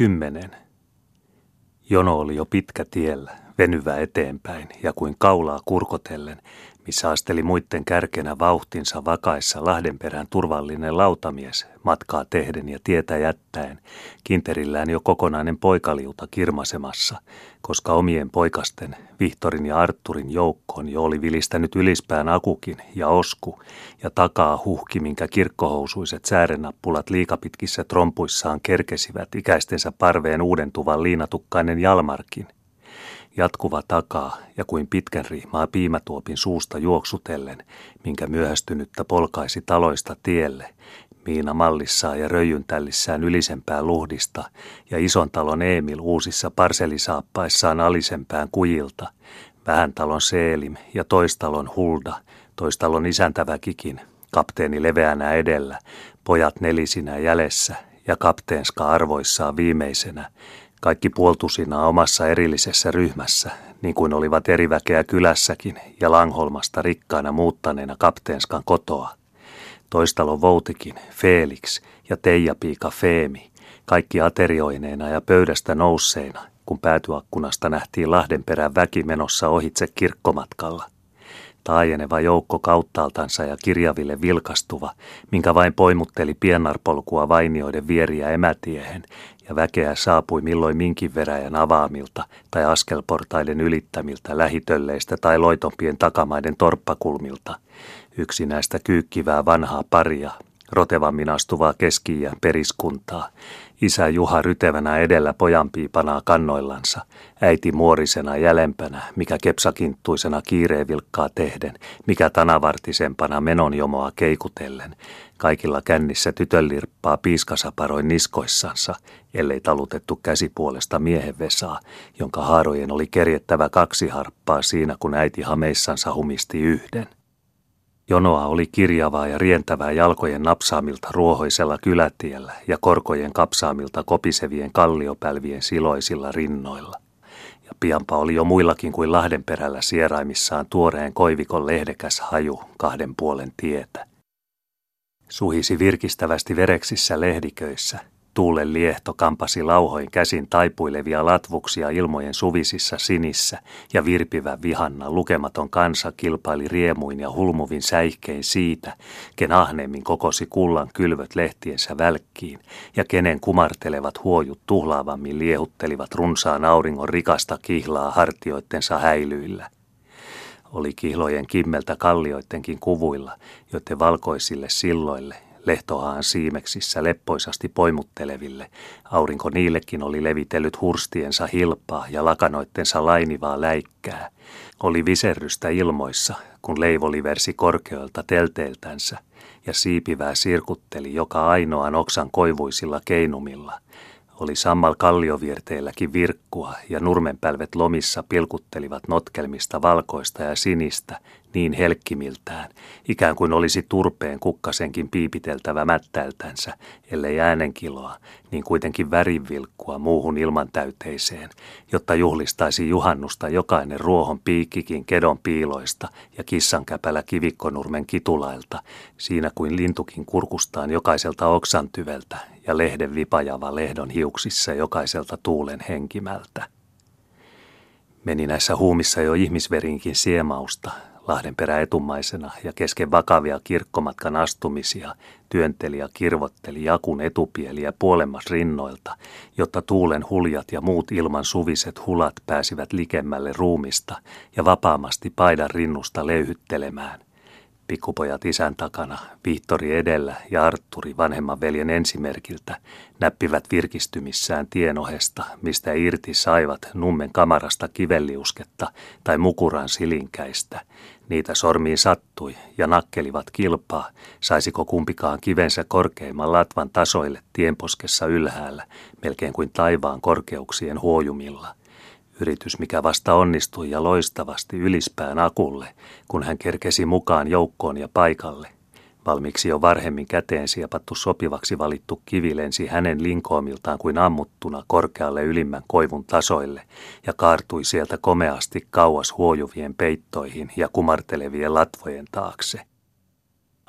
kymmenen. Jono oli jo pitkä tiellä, venyvä eteenpäin ja kuin kaulaa kurkotellen, missä asteli muitten kärkenä vauhtinsa vakaissa Lahdenperän turvallinen lautamies matkaa tehden ja tietä jättäen, kinterillään jo kokonainen poikaliuta kirmasemassa, koska omien poikasten, Vihtorin ja Arturin joukkoon jo oli vilistänyt ylispään akukin ja osku, ja takaa huhki, minkä kirkkohousuiset säärenappulat liikapitkissä trompuissaan kerkesivät ikäistensä parveen uudentuvan liinatukkainen Jalmarkin – jatkuva takaa ja kuin pitkän rihmaa piimätuopin suusta juoksutellen, minkä myöhästynyttä polkaisi taloista tielle, Miina mallissaan ja röijyntällissään ylisempää luhdista ja ison talon Emil uusissa parselisaappaissaan alisempään kujilta, vähän talon Seelim ja toistalon Hulda, toistalon isäntäväkikin, kapteeni leveänä edellä, pojat nelisinä jäljessä ja kapteenska arvoissaan viimeisenä, kaikki puoltusina omassa erillisessä ryhmässä, niin kuin olivat eri väkeä kylässäkin ja Langholmasta rikkaana muuttaneena kapteenskan kotoa. Toistalon Voutikin, Felix ja Teija-piika Feemi, kaikki aterioineena ja pöydästä nousseina, kun päätyakkunasta nähtiin Lahdenperän väki menossa ohitse kirkkomatkalla – taajeneva joukko kauttaaltansa ja kirjaville vilkastuva, minkä vain poimutteli piennarpolkua vainioiden vieriä emätiehen, ja väkeä saapui milloin minkin veräjän avaamilta tai askelportaiden ylittämiltä lähitölleistä tai loitompien takamaiden torppakulmilta. Yksi näistä kyykkivää vanhaa paria, rotevammin astuvaa keski periskuntaa, isä Juha rytevänä edellä pojanpiipanaa kannoillansa, äiti muorisena jälempänä, mikä kepsakinttuisena kiireen vilkkaa tehden, mikä tanavartisempana menonjomoa keikutellen, kaikilla kännissä tytönlirppaa piiskasaparoin niskoissansa, ellei talutettu käsipuolesta miehen vesaa, jonka haarojen oli kerjettävä kaksi harppaa siinä, kun äiti hameissansa humisti yhden. Jonoa oli kirjavaa ja rientävää jalkojen napsaamilta ruohoisella kylätiellä ja korkojen kapsaamilta kopisevien kalliopälvien siloisilla rinnoilla. Ja pianpa oli jo muillakin kuin Lahdenperällä sieraimissaan tuoreen koivikon lehdekäs haju kahden puolen tietä. Suhisi virkistävästi vereksissä lehdiköissä – Tuulen liehto kampasi lauhoin käsin taipuilevia latvuksia ilmojen suvisissa sinissä, ja virpivä vihanna lukematon kansa kilpaili riemuin ja hulmuvin säihkein siitä, ken ahneemmin kokosi kullan kylvöt lehtiensä välkkiin, ja kenen kumartelevat huojut tuhlaavammin liehuttelivat runsaan auringon rikasta kihlaa hartioittensa häilyillä. Oli kihlojen kimmeltä kallioittenkin kuvuilla, joiden valkoisille silloille lehtohaan siimeksissä leppoisasti poimutteleville. Aurinko niillekin oli levitellyt hurstiensa hilpaa ja lakanoittensa lainivaa läikkää. Oli viserrystä ilmoissa, kun leivoli versi korkealta telteiltänsä ja siipivää sirkutteli joka ainoan oksan koivuisilla keinumilla – oli sammal kalliovierteilläkin virkkua ja nurmenpälvet lomissa pilkuttelivat notkelmista valkoista ja sinistä niin helkkimiltään, ikään kuin olisi turpeen kukkasenkin piipiteltävä mättäiltänsä, ellei äänenkiloa, niin kuitenkin värivilkkua muuhun ilmantäyteiseen, jotta juhlistaisi juhannusta jokainen ruohon piikkikin kedon piiloista ja kissankäpälä kivikkonurmen kitulailta, siinä kuin lintukin kurkustaan jokaiselta oksantyveltä ja lehden vipajava lehdon hiuksissa jokaiselta tuulen henkimältä. Meni näissä huumissa jo ihmisverinkin siemausta, Lahdenperä etumaisena ja kesken vakavia kirkkomatkan astumisia työnteli ja kirvotteli jakun etupieliä puolemmas rinnoilta, jotta tuulen huljat ja muut ilman suviset hulat pääsivät likemmälle ruumista ja vapaamasti paidan rinnusta löyhyttelemään. Pikkupojat isän takana, Vihtori edellä ja Arturi vanhemman veljen ensimerkiltä näppivät virkistymissään tienohesta, mistä irti saivat nummen kamarasta kivelliusketta tai mukuran silinkäistä. Niitä sormiin sattui ja nakkelivat kilpaa, saisiko kumpikaan kivensä korkeimman latvan tasoille tienposkessa ylhäällä, melkein kuin taivaan korkeuksien huojumilla. Yritys, mikä vasta onnistui ja loistavasti ylispään akulle, kun hän kerkesi mukaan joukkoon ja paikalle. Valmiiksi jo varhemmin käteen siepattu sopivaksi valittu kivi lensi hänen linkoomiltaan kuin ammuttuna korkealle ylimmän koivun tasoille ja kaartui sieltä komeasti kauas huojuvien peittoihin ja kumartelevien latvojen taakse.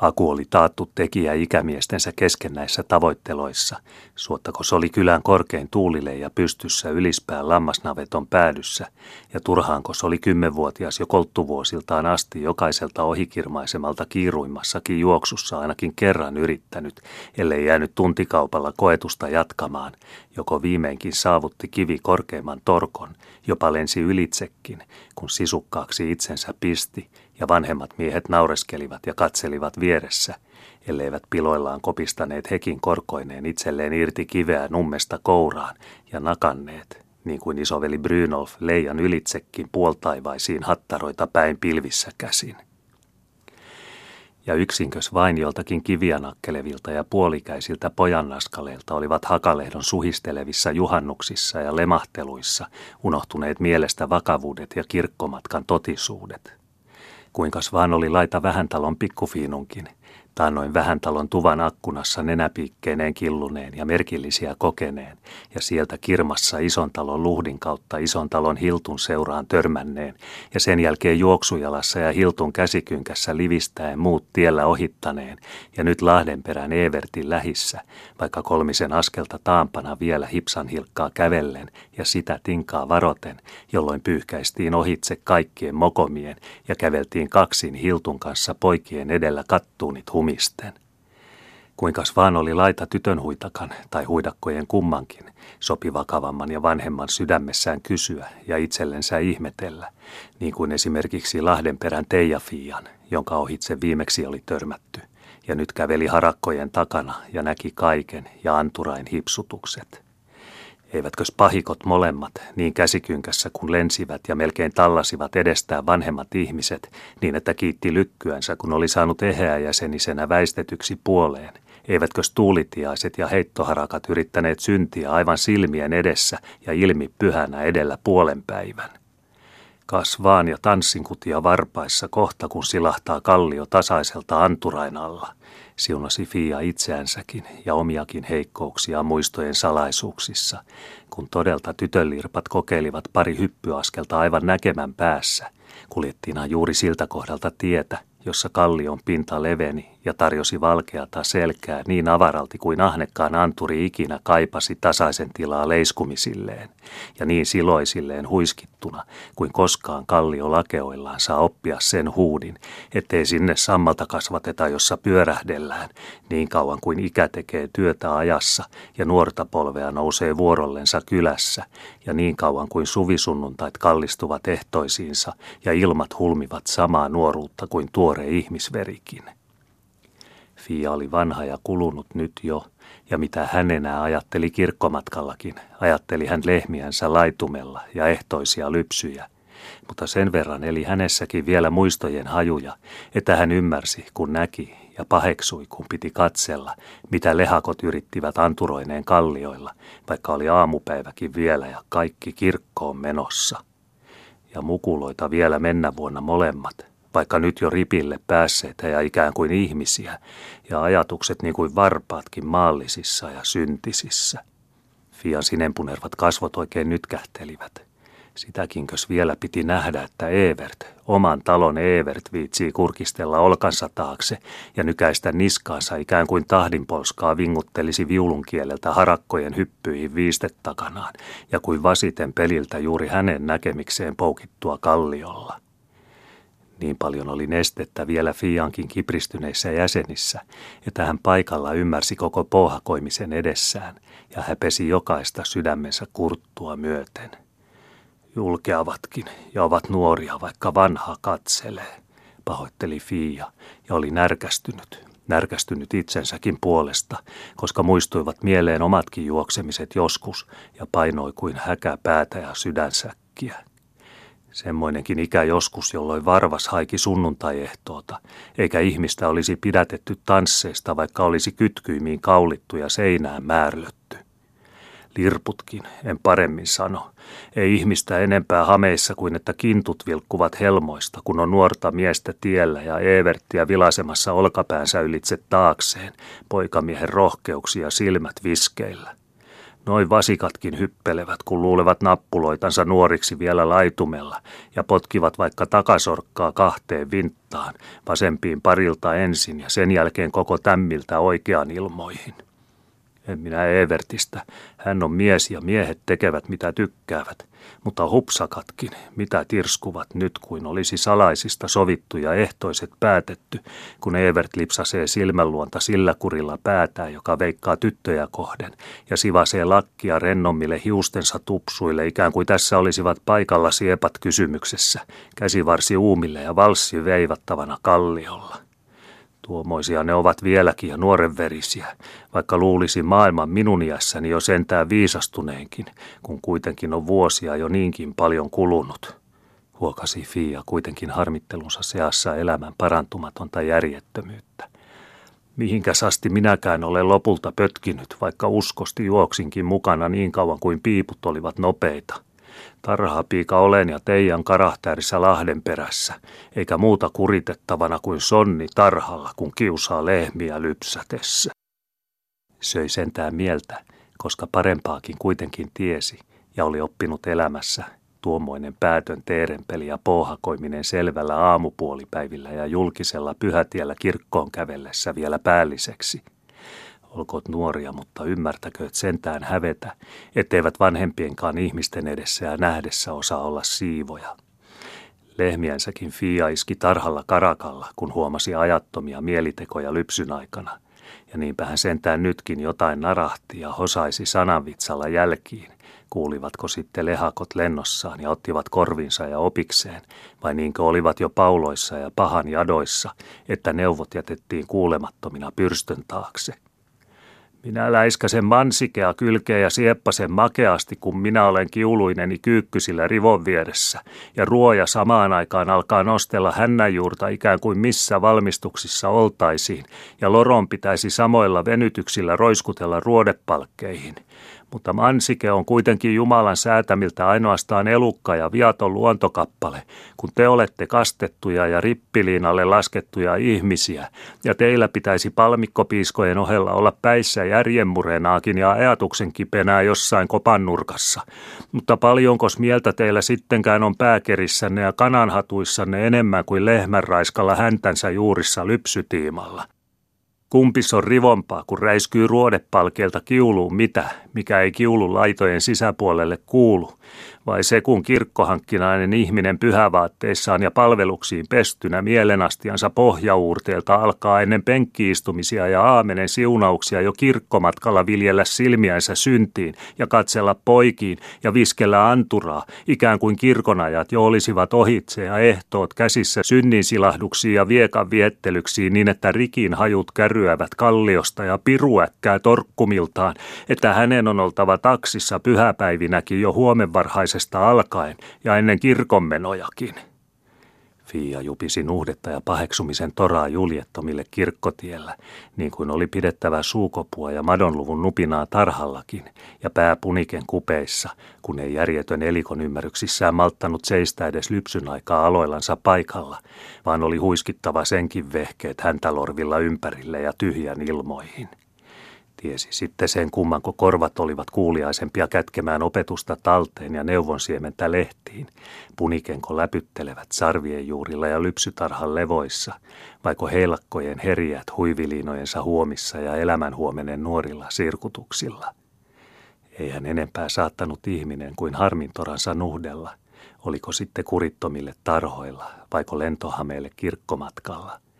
Aku oli taattu tekijä ikämiestensä kesken näissä tavoitteloissa, suottako se oli kylän korkein tuulille ja pystyssä ylispään lammasnaveton päädyssä, ja turhaanko se oli kymmenvuotias jo kolttuvuosiltaan asti jokaiselta ohikirmaisemalta kiiruimmassakin juoksussa ainakin kerran yrittänyt, ellei jäänyt tuntikaupalla koetusta jatkamaan, joko viimeinkin saavutti kivi korkeimman torkon, jopa lensi ylitsekin, kun sisukkaaksi itsensä pisti, ja vanhemmat miehet naureskelivat ja katselivat vieressä, elleivät piloillaan kopistaneet hekin korkoineen itselleen irti kiveä nummesta kouraan ja nakanneet, niin kuin isoveli Brynolf leijan ylitsekin puoltaivaisiin hattaroita päin pilvissä käsin. Ja yksinkös vain joltakin kiviä nakkelevilta ja puolikäisiltä pojannaskaleilta olivat hakalehdon suhistelevissa juhannuksissa ja lemahteluissa unohtuneet mielestä vakavuudet ja kirkkomatkan totisuudet – Kuinkas vaan oli laita vähän talon pikkufiinunkin, taannoin vähän talon tuvan akkunassa nenäpiikkeineen killuneen ja merkillisiä kokeneen, ja sieltä kirmassa ison talon luhdin kautta ison talon Hiltun seuraan törmänneen, ja sen jälkeen juoksujalassa ja Hiltun käsikynkässä livistäen muut tiellä ohittaneen, ja nyt Lahdenperän Evertin lähissä, vaikka kolmisen askelta taampana vielä hipsan hilkkaa kävellen ja sitä tinkaa varoten, jolloin pyyhkäistiin ohitse kaikkien mokomien ja käveltiin kaksin Hiltun kanssa poikien edellä kattuunit humisten. Kuinkas vaan oli laita tytön huitakan tai huidakkojen kummankin, sopi vakavamman ja vanhemman sydämessään kysyä ja itsellensä ihmetellä, niin kuin esimerkiksi Lahdenperän Teija Fian, jonka ohitse viimeksi oli törmätty, ja nyt käveli harakkojen takana ja näki kaiken ja anturain hipsutukset. Eivätkö pahikot molemmat, niin käsikynkässä kun lensivät ja melkein tallasivat edestään vanhemmat ihmiset, niin että kiitti lykkyänsä, kun oli saanut eheä jäsenisenä väistetyksi puoleen, eivätkö tuulitiaiset ja heittoharakat yrittäneet syntiä aivan silmien edessä ja ilmi pyhänä edellä puolen päivän? Kasvaan ja tanssinkutia varpaissa kohta, kun silahtaa kallio tasaiselta anturain alla – siunasi Fia itseänsäkin ja omiakin heikkouksia muistojen salaisuuksissa, kun todelta tytönlirpat kokeilivat pari hyppyaskelta aivan näkemän päässä. Kuljettiinhan juuri siltä kohdalta tietä, jossa kallion pinta leveni ja tarjosi valkeata selkää niin avaralti kuin ahnekkaan anturi ikinä kaipasi tasaisen tilaa leiskumisilleen, ja niin siloisilleen huiskittuna kuin koskaan kallio lakeoillaan saa oppia sen huudin, ettei sinne sammalta kasvateta, jossa pyörähdellään, niin kauan kuin ikä tekee työtä ajassa ja nuorta polvea nousee vuorollensa kylässä, ja niin kauan kuin suvisunnuntait kallistuvat ehtoisiinsa ja ilmat hulmivat samaa nuoruutta kuin tuore ihmisverikin. Fia oli vanha ja kulunut nyt jo, ja mitä hän enää ajatteli kirkkomatkallakin, ajatteli hän lehmiänsä laitumella ja ehtoisia lypsyjä. Mutta sen verran eli hänessäkin vielä muistojen hajuja, että hän ymmärsi, kun näki ja paheksui, kun piti katsella, mitä lehakot yrittivät anturoineen kallioilla, vaikka oli aamupäiväkin vielä ja kaikki kirkkoon menossa. Ja mukuloita vielä mennä vuonna molemmat – vaikka nyt jo ripille päässeitä ja ikään kuin ihmisiä, ja ajatukset niin kuin varpaatkin maallisissa ja syntisissä. Fian sinenpunervat kasvot oikein nytkähtelivät. Sitäkinkös vielä piti nähdä, että Evert, oman talon Evert viitsii kurkistella olkansa taakse ja nykäistä niskaansa ikään kuin tahdinpolskaa vinguttelisi viulun kieleltä harakkojen hyppyihin viistet takanaan ja kuin vasiten peliltä juuri hänen näkemikseen poukittua kalliolla. Niin paljon oli nestettä vielä Fiankin kipristyneissä jäsenissä, että hän paikalla ymmärsi koko pohjakoimisen edessään ja häpesi jokaista sydämensä kurttua myöten. Julkeavatkin ja ovat nuoria, vaikka vanha katselee, pahoitteli Fia ja oli närkästynyt, närkästynyt itsensäkin puolesta, koska muistuivat mieleen omatkin juoksemiset joskus ja painoi kuin häkä päätä ja sydänsäkkiä. Semmoinenkin ikä joskus, jolloin varvas haiki sunnuntai-ehtoota, eikä ihmistä olisi pidätetty tansseista, vaikka olisi kytkyimiin kaulittu ja seinään määrlötty. Lirputkin, en paremmin sano. Ei ihmistä enempää hameissa kuin että kintut vilkkuvat helmoista, kun on nuorta miestä tiellä ja Everttiä vilasemassa olkapäänsä ylitse taakseen, poikamiehen rohkeuksia silmät viskeillä. Noin vasikatkin hyppelevät, kun luulevat nappuloitansa nuoriksi vielä laitumella ja potkivat vaikka takasorkkaa kahteen vinttaan, vasempiin parilta ensin ja sen jälkeen koko tämmiltä oikean ilmoihin. En minä Evertistä. Hän on mies ja miehet tekevät mitä tykkäävät. Mutta hupsakatkin, mitä tirskuvat nyt kuin olisi salaisista sovittu ja ehtoiset päätetty, kun Evert lipsasee silmänluonta sillä kurilla päätään, joka veikkaa tyttöjä kohden, ja sivasee lakkia rennommille hiustensa tupsuille, ikään kuin tässä olisivat paikalla siepat kysymyksessä, käsivarsi uumille ja valssi veivattavana kalliolla. Tuomoisia ne ovat vieläkin ja nuorenverisiä, vaikka luulisi maailman minun iässäni jo sentään viisastuneenkin, kun kuitenkin on vuosia jo niinkin paljon kulunut. Huokasi Fia kuitenkin harmittelunsa seassa elämän parantumatonta järjettömyyttä. Mihinkä asti minäkään olen lopulta pötkinyt, vaikka uskosti juoksinkin mukana niin kauan kuin piiput olivat nopeita – Tarhapiika olen ja Teijan karahtäärissä Lahden perässä, eikä muuta kuritettavana kuin sonni tarhalla, kun kiusaa lehmiä lypsätessä. Söi sentään mieltä, koska parempaakin kuitenkin tiesi ja oli oppinut elämässä tuommoinen päätön teerenpeli ja pohhakoiminen selvällä aamupuolipäivillä ja julkisella pyhätiellä kirkkoon kävellessä vielä päälliseksi – olkoot nuoria, mutta ymmärtäkööt sentään hävetä, etteivät vanhempienkaan ihmisten edessä ja nähdessä osaa olla siivoja. Lehmiänsäkin Fia iski tarhalla karakalla, kun huomasi ajattomia mielitekoja lypsyn aikana. Ja niinpä hän sentään nytkin jotain narahti ja hosaisi sananvitsalla jälkiin, kuulivatko sitten lehakot lennossaan ja ottivat korvinsa ja opikseen, vai niinkö olivat jo pauloissa ja pahan jadoissa, että neuvot jätettiin kuulemattomina pyrstön taakse – minä läiskäsen mansikea kylkeä ja sieppasen makeasti, kun minä olen kiuluineni kyykkysillä rivon vieressä, ja ruoja samaan aikaan alkaa nostella hännänjuurta ikään kuin missä valmistuksissa oltaisiin, ja loron pitäisi samoilla venytyksillä roiskutella ruodepalkkeihin – mutta mansike on kuitenkin Jumalan säätämiltä ainoastaan elukka ja viaton luontokappale, kun te olette kastettuja ja rippiliinalle laskettuja ihmisiä, ja teillä pitäisi palmikkopiiskojen ohella olla päissä järjenmurenaakin ja ajatuksen kipenää jossain kopannurkassa. Mutta paljonkos mieltä teillä sittenkään on pääkerissänne ja kananhatuissanne enemmän kuin lehmänraiskalla häntänsä juurissa lypsytiimalla? Kumpis on rivompaa, kun räiskyy ruodepalkeelta kiuluun mitä, mikä ei kiulun laitojen sisäpuolelle kuulu, vai se kun kirkkohankkinainen ihminen pyhävaatteissaan ja palveluksiin pestynä mielenastiansa pohjauurteelta alkaa ennen penkkiistumisia ja aamenen siunauksia jo kirkkomatkalla viljellä silmiänsä syntiin ja katsella poikiin ja viskellä anturaa, ikään kuin kirkonajat jo olisivat ohitse ja ehtoot käsissä synnin silahduksiin ja viekan viettelyksiin niin, että rikin hajut kärryävät kalliosta ja piruäkkää torkkumiltaan, että hänen on oltava taksissa pyhäpäivinäkin jo huomenvarhaisessa aamuisesta alkaen ja ennen kirkonmenojakin. Fia jupisi nuhdetta ja paheksumisen toraa juljettomille kirkkotiellä, niin kuin oli pidettävä suukopua ja madonluvun nupinaa tarhallakin ja pää puniken kupeissa, kun ei järjetön elikon ymmärryksissään malttanut seistä edes lypsyn aikaa aloillansa paikalla, vaan oli huiskittava senkin vehkeet häntä ympärille ja tyhjän ilmoihin. Tiesi. Sitten sen kummanko korvat olivat kuuliaisempia kätkemään opetusta talteen ja neuvonsiementä lehtiin, punikenko läpyttelevät sarvien juurilla ja lypsytarhan levoissa, vaiko heilakkojen herjät huiviliinojensa huomissa ja elämänhuomenen nuorilla sirkutuksilla. Ei hän enempää saattanut ihminen kuin harmintoransa nuhdella, oliko sitten kurittomille tarhoilla, vaiko lentohameille kirkkomatkalla –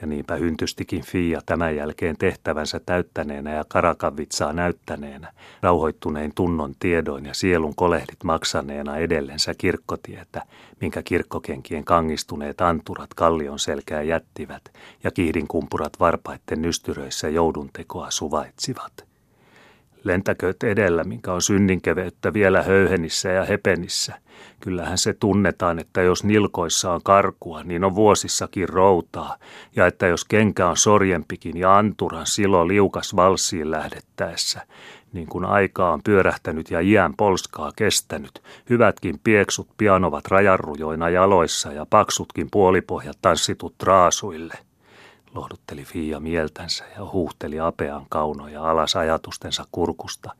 ja niinpä hyntystikin Fia tämän jälkeen tehtävänsä täyttäneenä ja karakavitsaa näyttäneenä, rauhoittunein tunnon tiedoin ja sielun kolehdit maksaneena edellensä kirkkotietä, minkä kirkkokenkien kangistuneet anturat kallion selkää jättivät ja kihdinkumpurat varpaitten nystyröissä jouduntekoa suvaitsivat. Lentäkööt edellä, minkä on synninkeveyttä vielä höyhenissä ja hepenissä. Kyllähän se tunnetaan, että jos nilkoissa on karkua, niin on vuosissakin routaa, ja että jos kenkä on sorjempikin ja anturan silo liukas valssiin lähdettäessä, niin kun aika on pyörähtänyt ja iän polskaa kestänyt, hyvätkin pieksut pianovat rajarrujoina jaloissa ja paksutkin puolipohjat tanssitut raasuille – lohdutteli Fia mieltänsä ja huuhteli apean kaunoja alas ajatustensa kurkusta,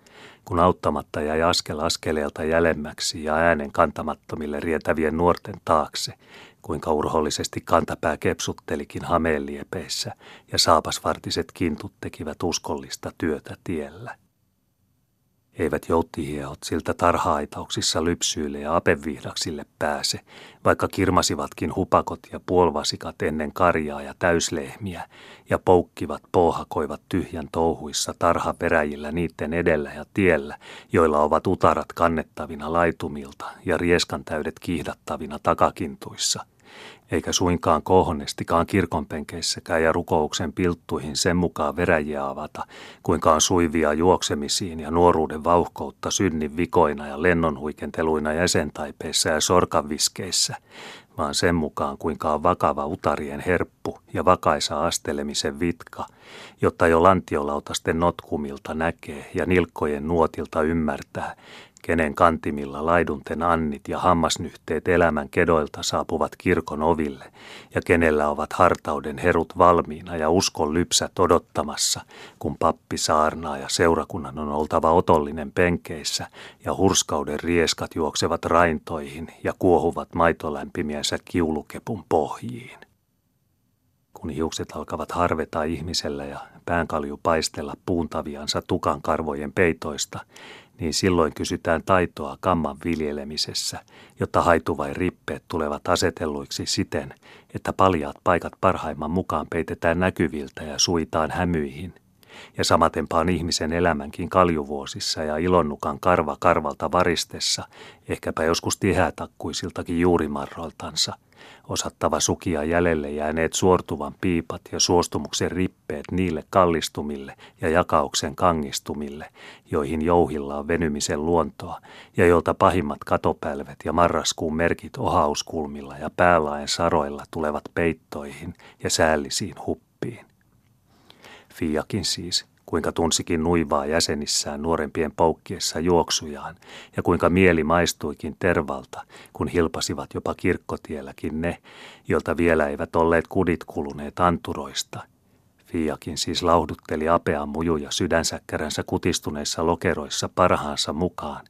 kun auttamatta jäi askel askeleelta jälemmäksi ja äänen kantamattomille rietävien nuorten taakse, kuinka urhollisesti kantapää kepsuttelikin hameeliepeissä ja saapasvartiset kintut tekivät uskollista työtä tiellä. Eivät jouttihiehot siltä tarhaaitauksissa lypsyille ja apevihdaksille pääse, vaikka kirmasivatkin hupakot ja puolvasikat ennen karjaa ja täyslehmiä ja poukkivat pouhakoivat tyhjän touhuissa tarhaperäjillä niiden edellä ja tiellä, joilla ovat utarat kannettavina laitumilta ja rieskan täydet kiihdattavina takakintuissa – eikä suinkaan kohonnestikaan kirkonpenkeissäkään ja rukouksen pilttuihin sen mukaan veräjiä avata, kuinkaan suivia juoksemisiin ja nuoruuden vauhkoutta synnin vikoina ja lennonhuikenteluina jäsentaipeissa ja sorkaviskeissä, vaan sen mukaan kuinka on vakava utarien herppu ja vakaisa astelemisen vitka, jotta jo lantiolautasten notkumilta näkee ja nilkkojen nuotilta ymmärtää, kenen kantimilla laidunten annit ja hammasnyhteet elämän kedoilta saapuvat kirkon oville, ja kenellä ovat hartauden herut valmiina ja uskon lypsät odottamassa, kun pappi saarnaa ja seurakunnan on oltava otollinen penkeissä, ja hurskauden rieskat juoksevat raintoihin ja kuohuvat maitolämpimiensä kiulukepun pohjiin. Kun hiukset alkavat harveta ihmisellä ja päänkalju paistella puuntaviansa tukan karvojen peitoista, niin silloin kysytään taitoa kamman viljelemisessä, jotta haituvain rippeet tulevat asetelluiksi siten, että paljaat paikat parhaimman mukaan peitetään näkyviltä ja suitaan hämyihin. Ja samatenpa on ihmisen elämänkin kaljuvuosissa ja ilonnukan karva karvalta varistessa, ehkäpä joskus tihätakkuisiltakin juurimarroiltansa – osattava sukia jäljelle jääneet suortuvan piipat ja suostumuksen rippeet niille kallistumille ja jakauksen kangistumille, joihin jouhilla on venymisen luontoa ja joilta pahimmat katopälvet ja marraskuun merkit ohauskulmilla ja päälaen saroilla tulevat peittoihin ja säällisiin huppiin. Fiakin siis – kuinka tunsikin nuivaa jäsenissään nuorempien poukkiessa juoksujaan, ja kuinka mieli maistuikin tervalta, kun hilpasivat jopa kirkkotielläkin ne, joilta vielä eivät olleet kudit kuluneet anturoista. Fiakin siis lauhdutteli apean mujuja sydänsäkkäränsä kutistuneissa lokeroissa parhaansa mukaan,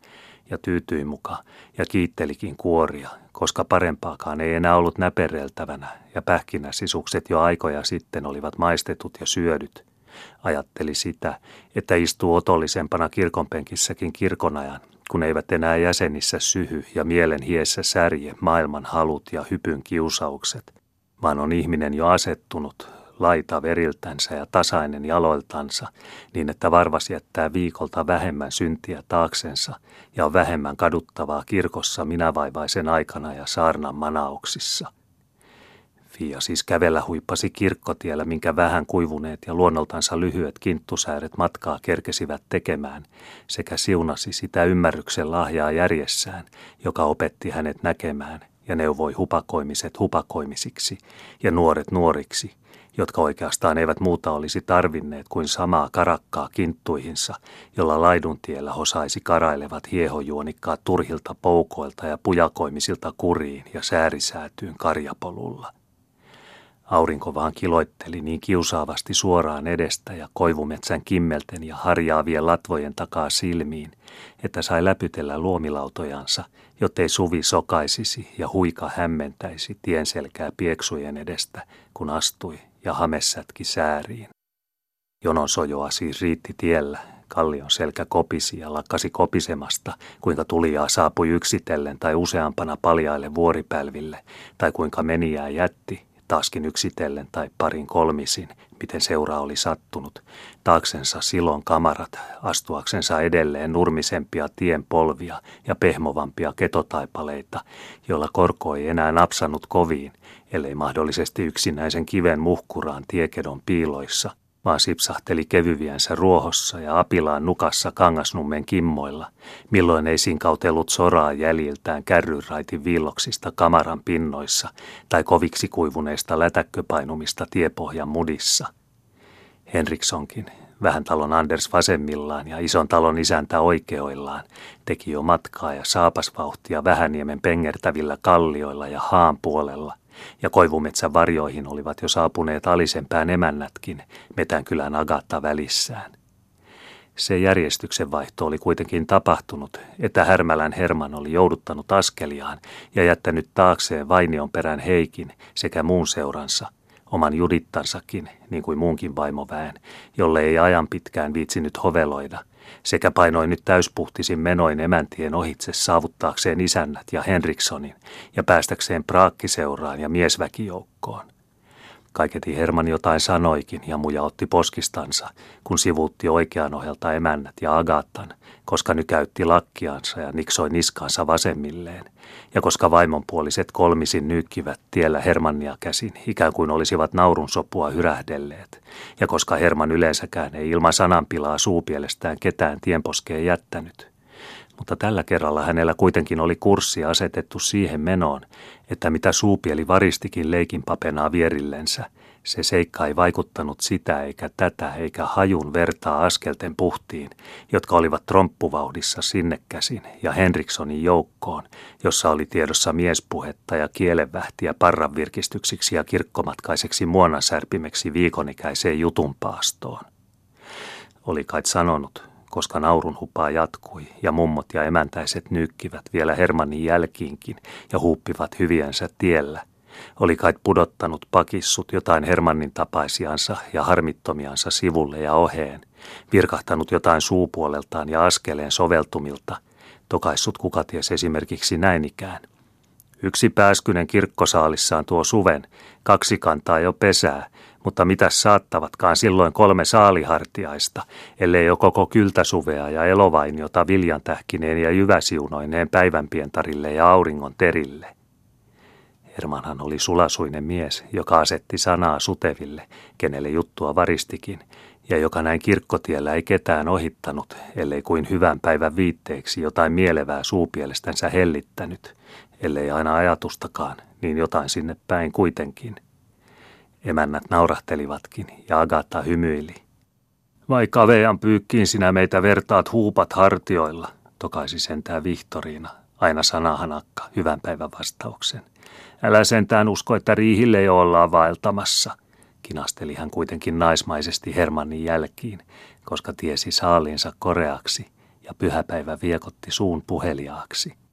ja tyytyi mukaan, ja kiittelikin kuoria, koska parempaakaan ei enää ollut näpereltävänä, ja pähkinäsisukset jo aikoja sitten olivat maistetut ja syödyt – ajatteli sitä, että istuu otollisempana kirkonpenkissäkin kirkonajan, kun eivät enää jäsenissä syhy ja mielen hiessä särje maailman halut ja hypyn kiusaukset, vaan on ihminen jo asettunut, laita veriltänsä ja tasainen jaloiltansa, niin että varvas jättää viikolta vähemmän syntiä taaksensa ja on vähemmän kaduttavaa kirkossa minävaivaisen aikana ja saarnan manauksissa. Fia siis kävellä huippasi kirkkotiellä, minkä vähän kuivuneet ja luonnoltansa lyhyet kinttusääret matkaa kerkesivät tekemään, sekä siunasi sitä ymmärryksen lahjaa järjessään, joka opetti hänet näkemään ja neuvoi hupakoimiset hupakoimisiksi ja nuoret nuoriksi, jotka oikeastaan eivät muuta olisi tarvinneet kuin samaa karakkaa kinttuihinsa, jolla laiduntiellä hosaisi karailevat hiehojuonikkaat turhilta poukoilta ja pujakoimisilta kuriin ja säärisäätyyn karjapolulla. Aurinko vaan kiloitteli niin kiusaavasti suoraan edestä ja koivumetsän kimmelten ja harjaavien latvojen takaa silmiin, että sai läpytellä luomilautojansa, jottei suvi sokaisisi ja huika hämmentäisi tienselkää pieksujen edestä, kun astui ja hamessätki sääriin. Jonon sojoa siis riitti tiellä, kallion selkä kopisi ja lakkasi kopisemasta, kuinka tulijaa saapui yksitellen tai useampana paljaille vuoripälville, tai kuinka meniää jätti taaskin yksitellen tai parin kolmisin, miten seura oli sattunut, taaksensa silon kamarat, astuaksensa edelleen nurmisempia tien polvia ja pehmovampia ketotaipaleita, joilla korko ei enää napsannut koviin, ellei mahdollisesti yksinäisen kiven muhkuraan tiekedon piiloissa – vaan sipsahteli kevyviänsä ruohossa ja apilaan nukassa kangasnummen kimmoilla, milloin ei sinkautellut soraa jäljiltään kärryraitin viilloksista kamaran pinnoissa tai koviksi kuivuneista lätäkköpainumista tiepohjan mudissa. Henrikssonkin, vähän talon Anders vasemmillaan ja ison talon isäntä oikeoillaan, teki jo matkaa ja saapasvauhtia Vähäniemen pengertävillä kallioilla ja haan puolella – ja koivumetsän varjoihin olivat jo saapuneet alisempään emännätkin, Metänkylän Agatta välissään. Se järjestyksen vaihto oli kuitenkin tapahtunut, että Härmälän Herman oli jouduttanut askeliaan ja jättänyt taakseen Vainion perän Heikin sekä muun seuransa, oman judittansakin, niin kuin muunkin vaimoväen, jolle ei ajan pitkään viitsinyt hoveloida, sekä painoi nyt täyspuhtisin menoin emäntien ohitse saavuttaakseen isännät ja Henrikssonin ja päästäkseen praakkiseuraan ja miesväkijoukkoon. Kaiketi Herman jotain sanoikin ja muja otti poskistansa, kun sivuutti oikean ohelta emännät ja Agattan, koska nykäytti lakkiansa ja niksoi niskaansa vasemmilleen, ja koska vaimonpuoliset kolmisin nyykkivät tiellä Hermannia käsin, ikään kuin olisivat naurun sopua hyrähdelleet, ja koska Herman yleensäkään ei ilman sananpilaa suupielestään ketään tienposkeen jättänyt – mutta tällä kerralla hänellä kuitenkin oli kurssi asetettu siihen menoon, että mitä suupieli varistikin leikin papenaa vierillensä, se seikka ei vaikuttanut sitä eikä tätä eikä hajun vertaa askelten puhtiin, jotka olivat tromppuvauhdissa sinne käsin ja Henrikssonin joukkoon, jossa oli tiedossa miespuhetta ja kielenvähtiä parran virkistyksiksi ja kirkkomatkaiseksi muonasärpimeksi viikonikäiseen jutunpaastoon. Oli kai sanonut, koska naurun hupaa jatkui ja mummot ja emäntäiset nykkivät vielä Hermannin jälkiinkin ja huuppivat hyviänsä tiellä. Oli kai pudottanut pakissut jotain Hermannin tapaisiansa ja harmittomiansa sivulle ja oheen, virkahtanut jotain suupuoleltaan ja askeleen soveltumilta, tokaissut kukaties esimerkiksi näin ikään – Yksi pääskynen kirkkosaalissaan tuo suven, kaksi kantaa jo pesää, mutta mitä saattavatkaan silloin kolme saalihartiaista, ellei jo koko kyltäsuvea ja elovainiota viljantähkineen ja jyväsiunoineen päivänpientarille ja auringon terille. Hermanhan oli sulasuinen mies, joka asetti sanaa suteville, kenelle juttua varistikin, ja joka näin kirkkotiellä ei ketään ohittanut, ellei kuin hyvän päivän viitteeksi jotain mielevää suupielestänsä hellittänyt, ellei aina ajatustakaan, niin jotain sinne päin kuitenkin – Emännät naurahtelivatkin ja Agatha hymyili. Vai kavean pyykkiin sinä meitä vertaat huupat hartioilla, tokaisi sentään Vihtoriina, aina sanahanakka, hyvän päivän vastauksen. Älä sentään usko, että riihille jo ollaan vaeltamassa, kinasteli hän kuitenkin naismaisesti Hermannin jälkiin, koska tiesi saaliinsa koreaksi ja pyhäpäivä viekotti suun puheliaaksi –